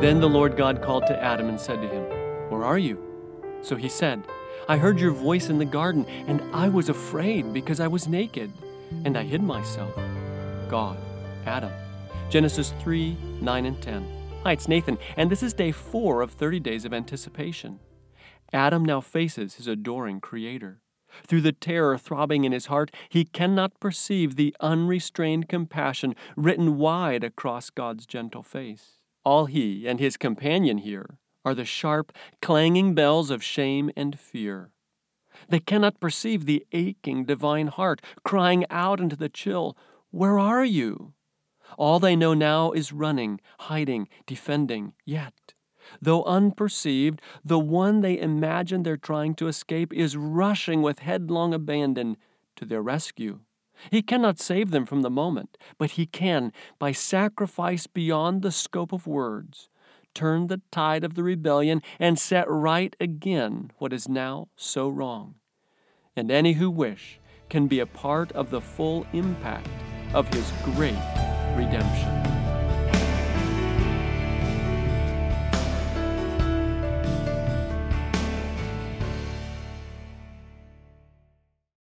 Then the Lord God called to Adam and said to him, Where are you? So he said, I heard your voice in the garden, and I was afraid because I was naked, and I hid myself. God, Adam. Genesis 3 9 and 10. Hi, it's Nathan, and this is day four of 30 days of anticipation. Adam now faces his adoring Creator. Through the terror throbbing in his heart, he cannot perceive the unrestrained compassion written wide across God's gentle face. All he and his companion hear are the sharp, clanging bells of shame and fear. They cannot perceive the aching divine heart crying out into the chill, Where are you? All they know now is running, hiding, defending, yet Though unperceived, the one they imagine they're trying to escape is rushing with headlong abandon to their rescue. He cannot save them from the moment, but he can, by sacrifice beyond the scope of words, turn the tide of the rebellion and set right again what is now so wrong. And any who wish can be a part of the full impact of his great redemption.